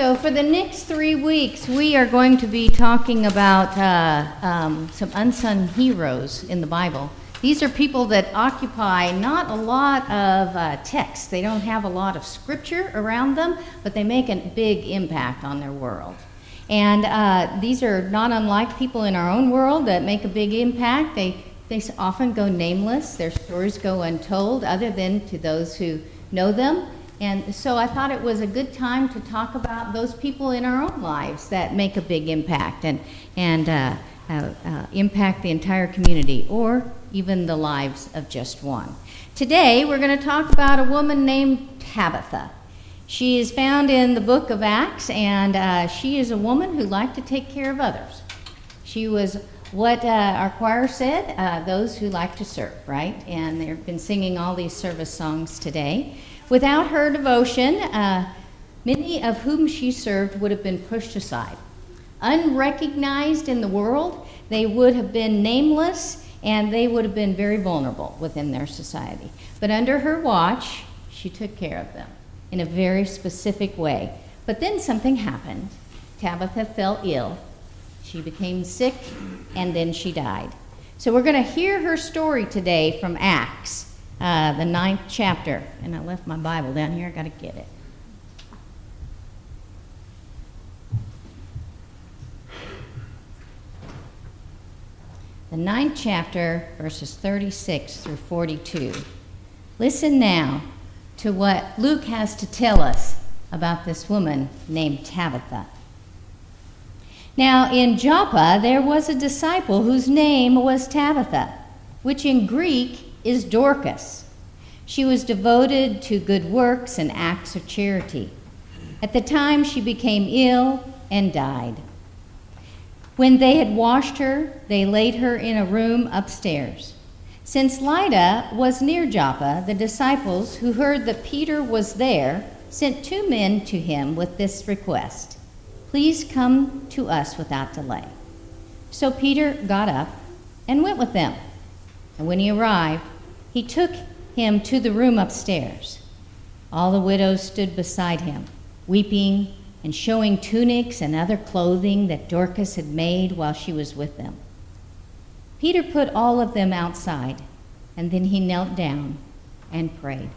So, for the next three weeks, we are going to be talking about uh, um, some unsung heroes in the Bible. These are people that occupy not a lot of uh, text. They don't have a lot of scripture around them, but they make a big impact on their world. And uh, these are not unlike people in our own world that make a big impact. They, they often go nameless, their stories go untold, other than to those who know them. And so I thought it was a good time to talk about those people in our own lives that make a big impact and, and uh, uh, uh, impact the entire community or even the lives of just one. Today we're going to talk about a woman named Tabitha. She is found in the book of Acts, and uh, she is a woman who liked to take care of others. She was what uh, our choir said uh, those who like to serve, right? And they've been singing all these service songs today. Without her devotion, uh, many of whom she served would have been pushed aside. Unrecognized in the world, they would have been nameless and they would have been very vulnerable within their society. But under her watch, she took care of them in a very specific way. But then something happened. Tabitha fell ill. She became sick, and then she died. So we're going to hear her story today from Acts uh, the ninth chapter. And I left my Bible down here. I got to get it. The ninth chapter, verses 36 through 42. Listen now to what Luke has to tell us about this woman named Tabitha. Now, in Joppa, there was a disciple whose name was Tabitha, which in Greek is Dorcas. She was devoted to good works and acts of charity. At the time, she became ill and died. When they had washed her, they laid her in a room upstairs. Since Lydda was near Joppa, the disciples, who heard that Peter was there, sent two men to him with this request Please come to us without delay. So Peter got up and went with them. And when he arrived, he took him to the room upstairs. All the widows stood beside him, weeping and showing tunics and other clothing that Dorcas had made while she was with them. Peter put all of them outside, and then he knelt down and prayed.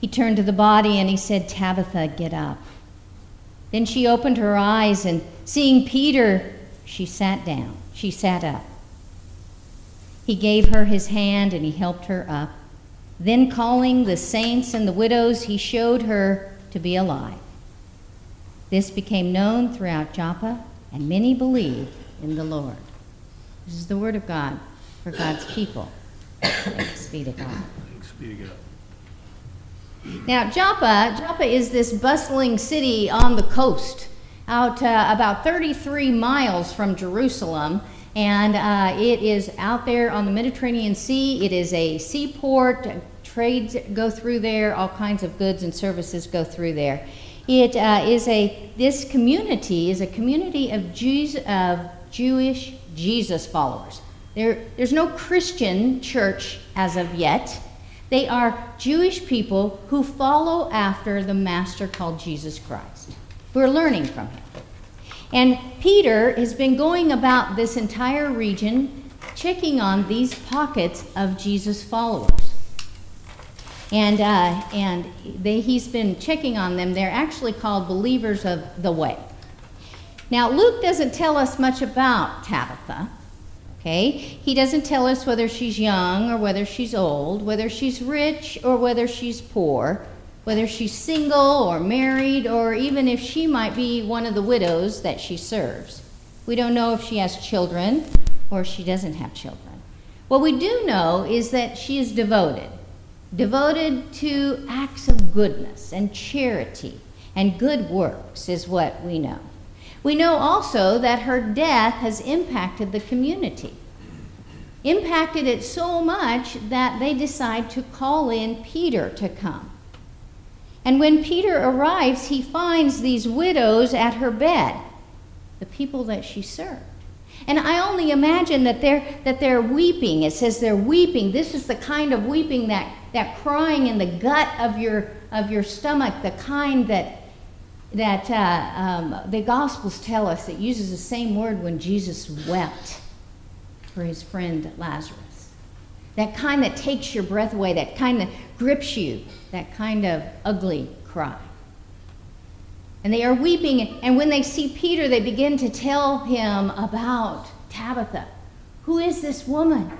He turned to the body and he said, Tabitha, get up. Then she opened her eyes, and seeing Peter, she sat down. She sat up. He gave her his hand and he helped her up. Then, calling the saints and the widows, he showed her to be alive. This became known throughout Joppa, and many believed in the Lord. This is the word of God for God's people. Thanks be to God. Thanks be to God. Now, Joppa, Joppa is this bustling city on the coast, out uh, about 33 miles from Jerusalem and uh, it is out there on the Mediterranean Sea. It is a seaport. Trades go through there. All kinds of goods and services go through there. It uh, is a this community is a community of Jews of Jewish Jesus followers. There, there's no Christian church as of yet. They are Jewish people who follow after the master called Jesus Christ, who are learning from him. And Peter has been going about this entire region checking on these pockets of Jesus' followers. And, uh, and they, he's been checking on them. They're actually called believers of the way. Now, Luke doesn't tell us much about Tabitha. Okay? He doesn't tell us whether she's young or whether she's old, whether she's rich or whether she's poor whether she's single or married, or even if she might be one of the widows that she serves. We don't know if she has children or she doesn't have children. What we do know is that she is devoted, devoted to acts of goodness and charity and good works, is what we know. We know also that her death has impacted the community. Impacted it so much that they decide to call in Peter to come. And when Peter arrives, he finds these widows at her bed, the people that she served. And I only imagine that they're, that they're weeping. It says they're weeping. This is the kind of weeping that, that crying in the gut of your, of your stomach, the kind that that uh, um, the Gospels tell us that uses the same word when Jesus wept for his friend Lazarus. That kind that takes your breath away, that kind that grips you, that kind of ugly cry. And they are weeping, and when they see Peter, they begin to tell him about Tabitha. Who is this woman?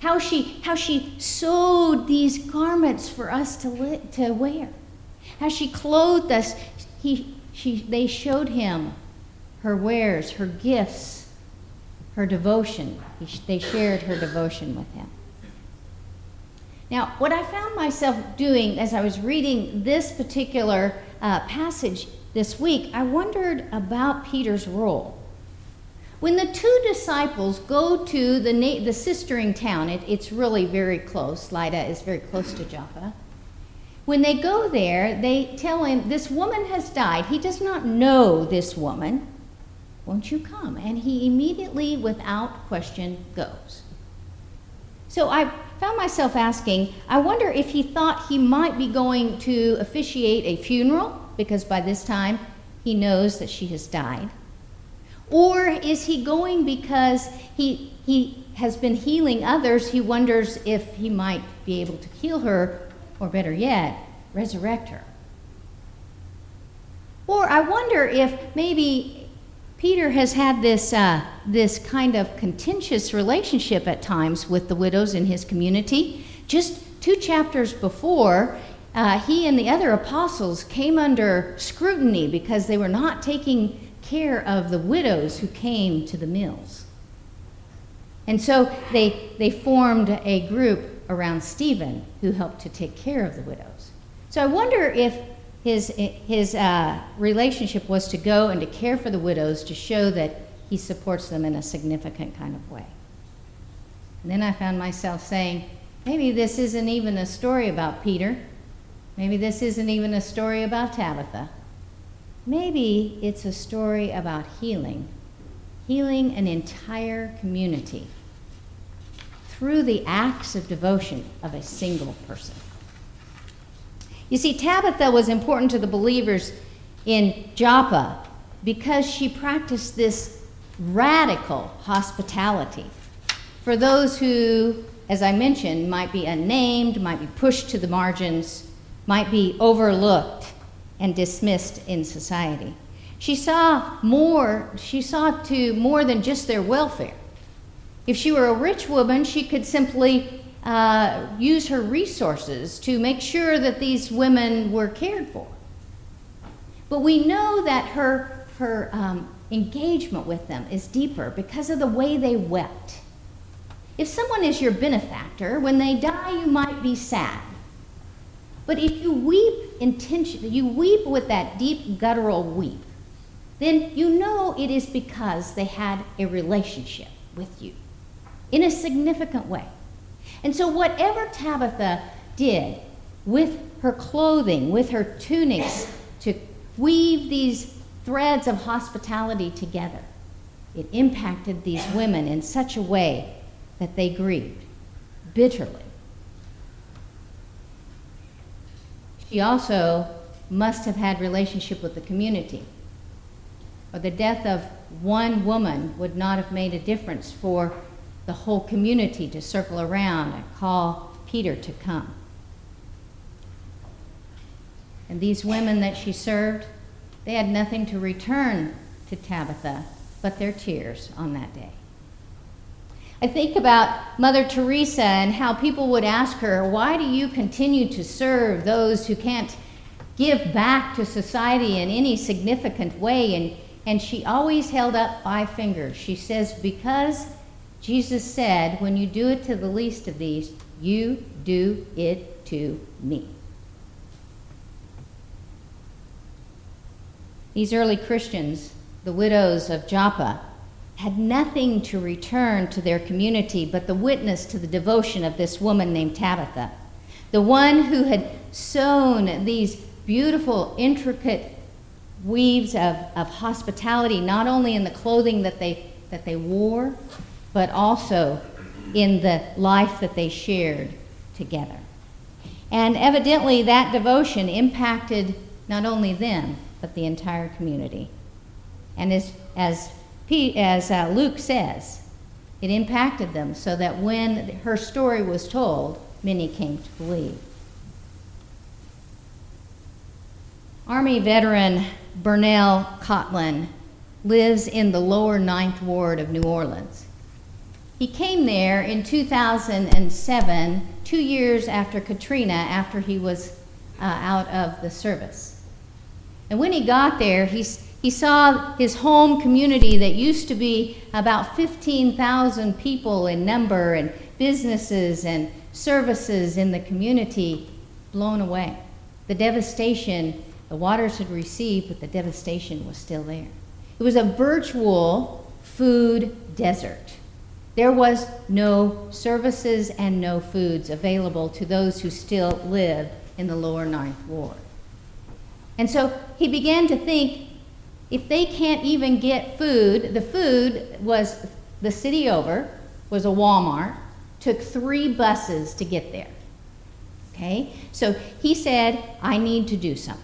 How she, how she sewed these garments for us to, li- to wear. How she clothed us. He, she, they showed him her wares, her gifts, her devotion. He, they shared her devotion with him. Now, what I found myself doing as I was reading this particular uh, passage this week, I wondered about Peter's role. When the two disciples go to the, na- the sistering town, it, it's really very close, Lydda is very close to Joppa. When they go there, they tell him, This woman has died. He does not know this woman. Won't you come? And he immediately, without question, goes. So I found myself asking, I wonder if he thought he might be going to officiate a funeral, because by this time he knows that she has died. Or is he going because he, he has been healing others? He wonders if he might be able to heal her, or better yet, resurrect her. Or I wonder if maybe Peter has had this, uh, this kind of contentious relationship at times with the widows in his community. Just two chapters before, uh, he and the other apostles came under scrutiny because they were not taking care of the widows who came to the mills. And so they, they formed a group around Stephen who helped to take care of the widows. So I wonder if his, his uh, relationship was to go and to care for the widows to show that he supports them in a significant kind of way. And then I found myself saying, maybe this isn't even a story about Peter. Maybe this isn't even a story about Tabitha. Maybe it's a story about healing, healing an entire community through the acts of devotion of a single person. You see, Tabitha was important to the believers in Joppa because she practiced this radical hospitality for those who, as I mentioned, might be unnamed, might be pushed to the margins, might be overlooked and dismissed in society. She saw more, she saw to more than just their welfare. If she were a rich woman, she could simply uh, use her resources to make sure that these women were cared for. But we know that her, her um, engagement with them is deeper because of the way they wept. If someone is your benefactor, when they die, you might be sad. But if you weep intentionally, you weep with that deep guttural weep, then you know it is because they had a relationship with you in a significant way. And so, whatever Tabitha did with her clothing, with her tunics, to weave these threads of hospitality together, it impacted these women in such a way that they grieved bitterly. She also must have had relationship with the community. Or the death of one woman would not have made a difference for the whole community to circle around and call Peter to come. And these women that she served, they had nothing to return to Tabitha but their tears on that day. I think about Mother Teresa and how people would ask her, Why do you continue to serve those who can't give back to society in any significant way? And, and she always held up five fingers. She says, Because Jesus said, When you do it to the least of these, you do it to me. These early Christians, the widows of Joppa, had nothing to return to their community but the witness to the devotion of this woman named Tabitha, the one who had sewn these beautiful, intricate weaves of, of hospitality, not only in the clothing that they, that they wore, but also in the life that they shared together. And evidently, that devotion impacted not only them, but the entire community. And as, as, P, as uh, Luke says, it impacted them so that when her story was told, many came to believe. Army veteran Burnell Cotlon lives in the lower Ninth Ward of New Orleans. He came there in 2007, two years after Katrina, after he was uh, out of the service. And when he got there, he, he saw his home community that used to be about 15,000 people in number and businesses and services in the community blown away. The devastation the waters had received, but the devastation was still there. It was a virtual food desert. There was no services and no foods available to those who still lived in the lower Ninth Ward. And so he began to think if they can't even get food, the food was the city over, was a Walmart, took three buses to get there. Okay? So he said, I need to do something.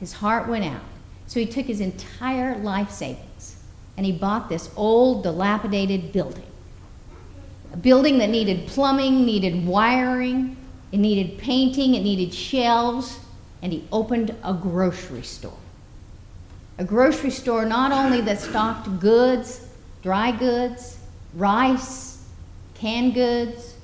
His heart went out. So he took his entire life savings and he bought this old, dilapidated building. A building that needed plumbing, needed wiring, it needed painting, it needed shelves, and he opened a grocery store. A grocery store not only that stocked goods, dry goods, rice, canned goods,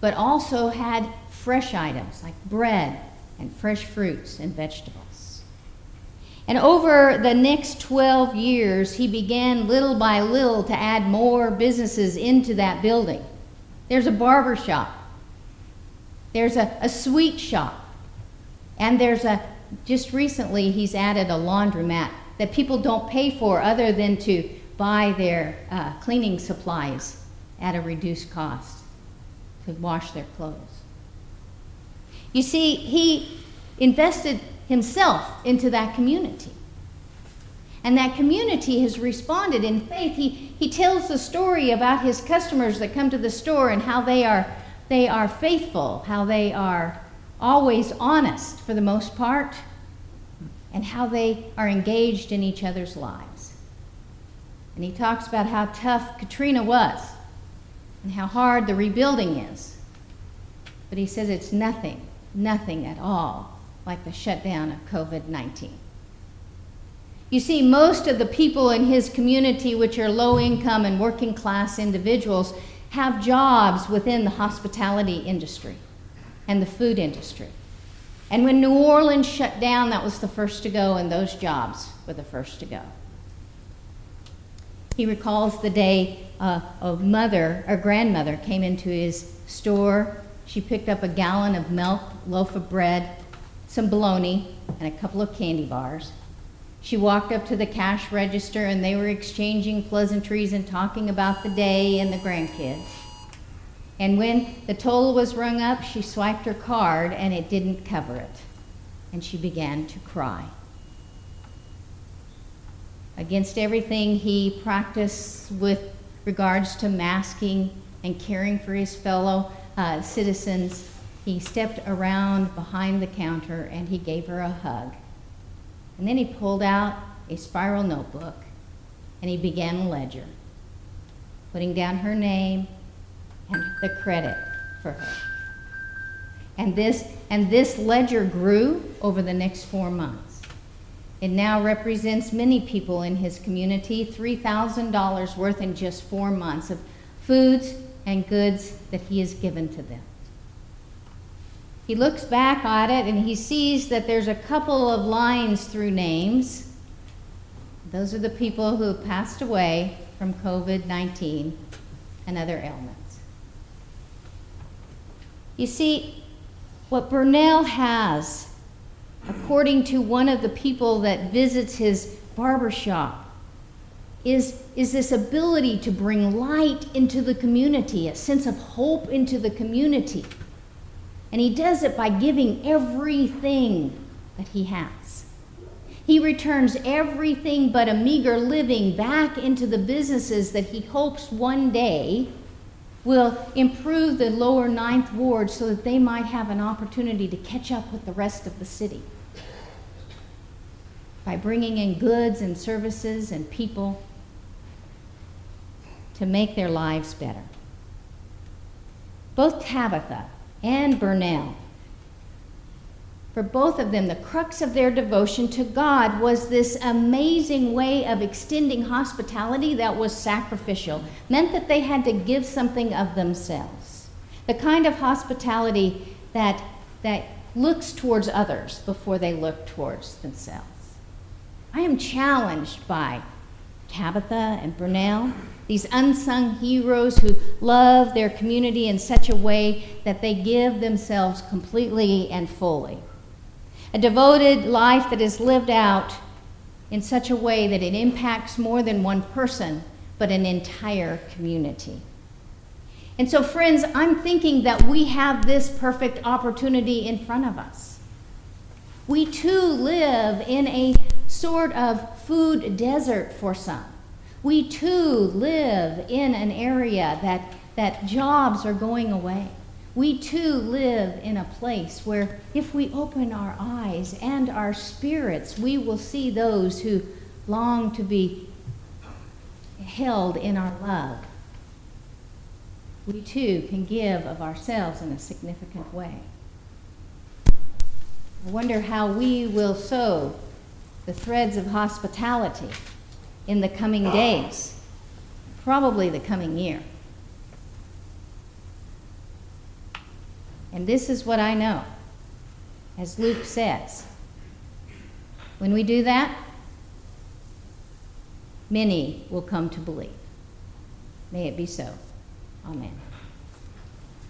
but also had fresh items like bread and fresh fruits and vegetables. And over the next 12 years, he began little by little to add more businesses into that building. There's a barber shop, there's a, a sweet shop, and there's a, just recently, he's added a laundromat that people don't pay for other than to buy their uh, cleaning supplies at a reduced cost to wash their clothes. You see, he invested himself into that community. And that community has responded in faith. He, he tells the story about his customers that come to the store and how they are, they are faithful, how they are always honest for the most part, and how they are engaged in each other's lives. And he talks about how tough Katrina was and how hard the rebuilding is. But he says it's nothing, nothing at all like the shutdown of COVID 19. You see, most of the people in his community, which are low income and working class individuals, have jobs within the hospitality industry and the food industry. And when New Orleans shut down, that was the first to go, and those jobs were the first to go. He recalls the day uh, a mother, a grandmother, came into his store. She picked up a gallon of milk, loaf of bread, some bologna, and a couple of candy bars. She walked up to the cash register and they were exchanging pleasantries and talking about the day and the grandkids. And when the total was rung up, she swiped her card and it didn't cover it. And she began to cry. Against everything he practiced with regards to masking and caring for his fellow uh, citizens, he stepped around behind the counter and he gave her a hug. And then he pulled out a spiral notebook and he began a ledger, putting down her name and the credit for her. And this, and this ledger grew over the next four months. It now represents many people in his community, $3,000 worth in just four months of foods and goods that he has given to them. He looks back at it and he sees that there's a couple of lines through names. Those are the people who have passed away from COVID 19 and other ailments. You see, what Burnell has, according to one of the people that visits his barber shop, is, is this ability to bring light into the community, a sense of hope into the community. And he does it by giving everything that he has. He returns everything but a meager living back into the businesses that he hopes one day will improve the lower ninth ward so that they might have an opportunity to catch up with the rest of the city. by bringing in goods and services and people to make their lives better. Both Tabitha and Burnell, for both of them, the crux of their devotion to God was this amazing way of extending hospitality that was sacrificial, meant that they had to give something of themselves. The kind of hospitality that, that looks towards others before they look towards themselves. I am challenged by Tabitha and Burnell, these unsung heroes who love their community in such a way that they give themselves completely and fully. A devoted life that is lived out in such a way that it impacts more than one person, but an entire community. And so, friends, I'm thinking that we have this perfect opportunity in front of us. We too live in a sort of food desert for some. We too live in an area that, that jobs are going away. We too live in a place where if we open our eyes and our spirits, we will see those who long to be held in our love we too can give of ourselves in a significant way. I wonder how we will sew the threads of hospitality in the coming days, probably the coming year. And this is what I know, as Luke says. When we do that, many will come to believe. May it be so. Amen.